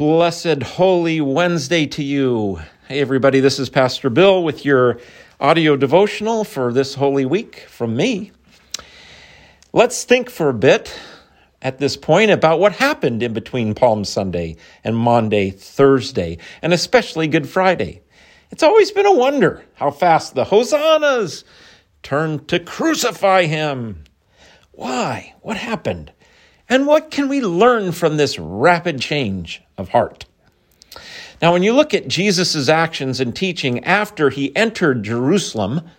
Blessed Holy Wednesday to you. Hey, everybody, this is Pastor Bill with your audio devotional for this Holy Week from me. Let's think for a bit at this point about what happened in between Palm Sunday and Maundy Thursday, and especially Good Friday. It's always been a wonder how fast the hosannas turned to crucify him. Why? What happened? And what can we learn from this rapid change of heart? Now, when you look at Jesus' actions and teaching after he entered Jerusalem,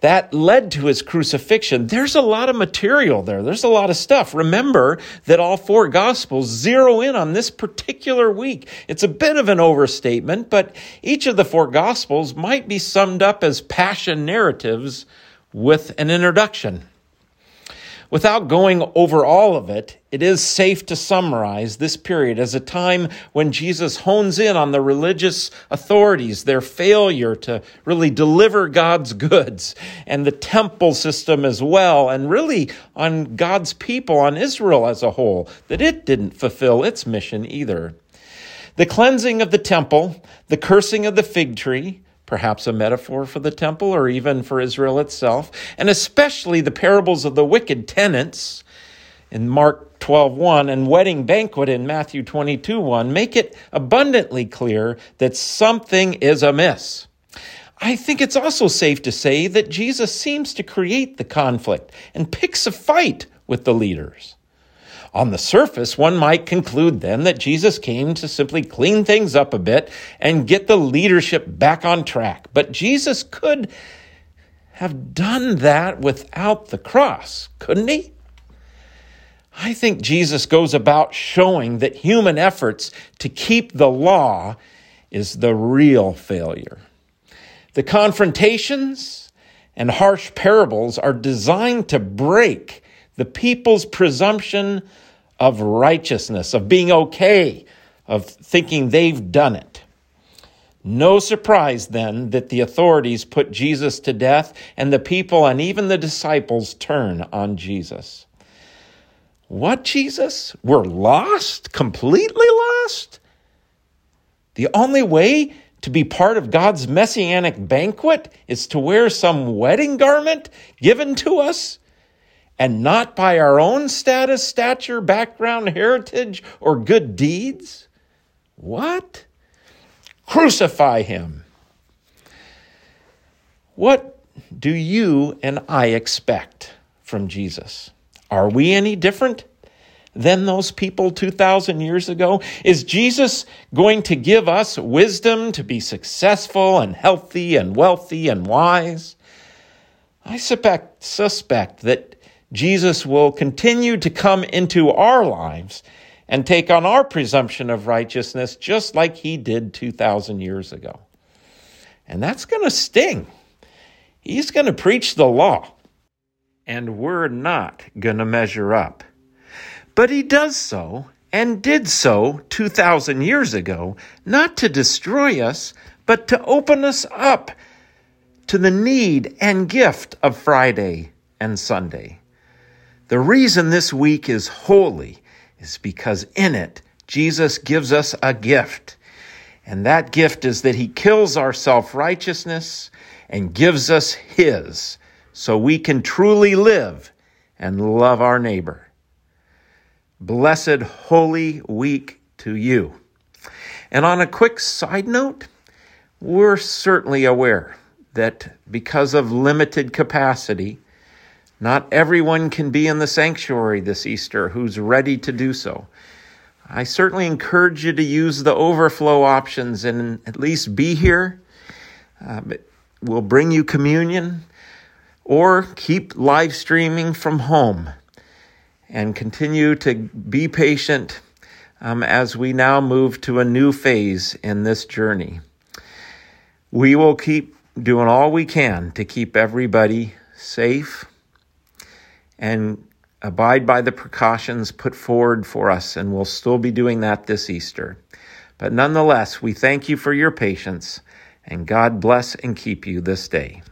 that led to his crucifixion. There's a lot of material there. There's a lot of stuff. Remember that all four gospels zero in on this particular week. It's a bit of an overstatement, but each of the four gospels might be summed up as passion narratives with an introduction. Without going over all of it, it is safe to summarize this period as a time when Jesus hones in on the religious authorities, their failure to really deliver God's goods, and the temple system as well, and really on God's people, on Israel as a whole, that it didn't fulfill its mission either. The cleansing of the temple, the cursing of the fig tree, perhaps a metaphor for the temple or even for Israel itself, and especially the parables of the wicked tenants in Mark 12:1 and wedding banquet in Matthew 22:1 make it abundantly clear that something is amiss. I think it's also safe to say that Jesus seems to create the conflict and picks a fight with the leaders. On the surface, one might conclude then that Jesus came to simply clean things up a bit and get the leadership back on track. But Jesus could have done that without the cross, couldn't he? I think Jesus goes about showing that human efforts to keep the law is the real failure. The confrontations and harsh parables are designed to break the people's presumption of righteousness, of being okay, of thinking they've done it. No surprise then that the authorities put Jesus to death and the people and even the disciples turn on Jesus. What, Jesus? We're lost? Completely lost? The only way to be part of God's messianic banquet is to wear some wedding garment given to us and not by our own status, stature, background, heritage, or good deeds? What? Crucify him. What do you and I expect from Jesus? Are we any different than those people 2,000 years ago? Is Jesus going to give us wisdom to be successful and healthy and wealthy and wise? I suspect, suspect that Jesus will continue to come into our lives and take on our presumption of righteousness just like he did 2,000 years ago. And that's going to sting. He's going to preach the law, and we're not going to measure up. But he does so and did so 2,000 years ago, not to destroy us, but to open us up to the need and gift of Friday and Sunday. The reason this week is holy is because in it, Jesus gives us a gift. And that gift is that he kills our self righteousness and gives us his so we can truly live and love our neighbor. Blessed Holy Week to you. And on a quick side note, we're certainly aware that because of limited capacity, not everyone can be in the sanctuary this Easter who's ready to do so. I certainly encourage you to use the overflow options and at least be here. Uh, we'll bring you communion or keep live streaming from home and continue to be patient um, as we now move to a new phase in this journey. We will keep doing all we can to keep everybody safe and abide by the precautions put forward for us, and we'll still be doing that this Easter. But nonetheless, we thank you for your patience, and God bless and keep you this day.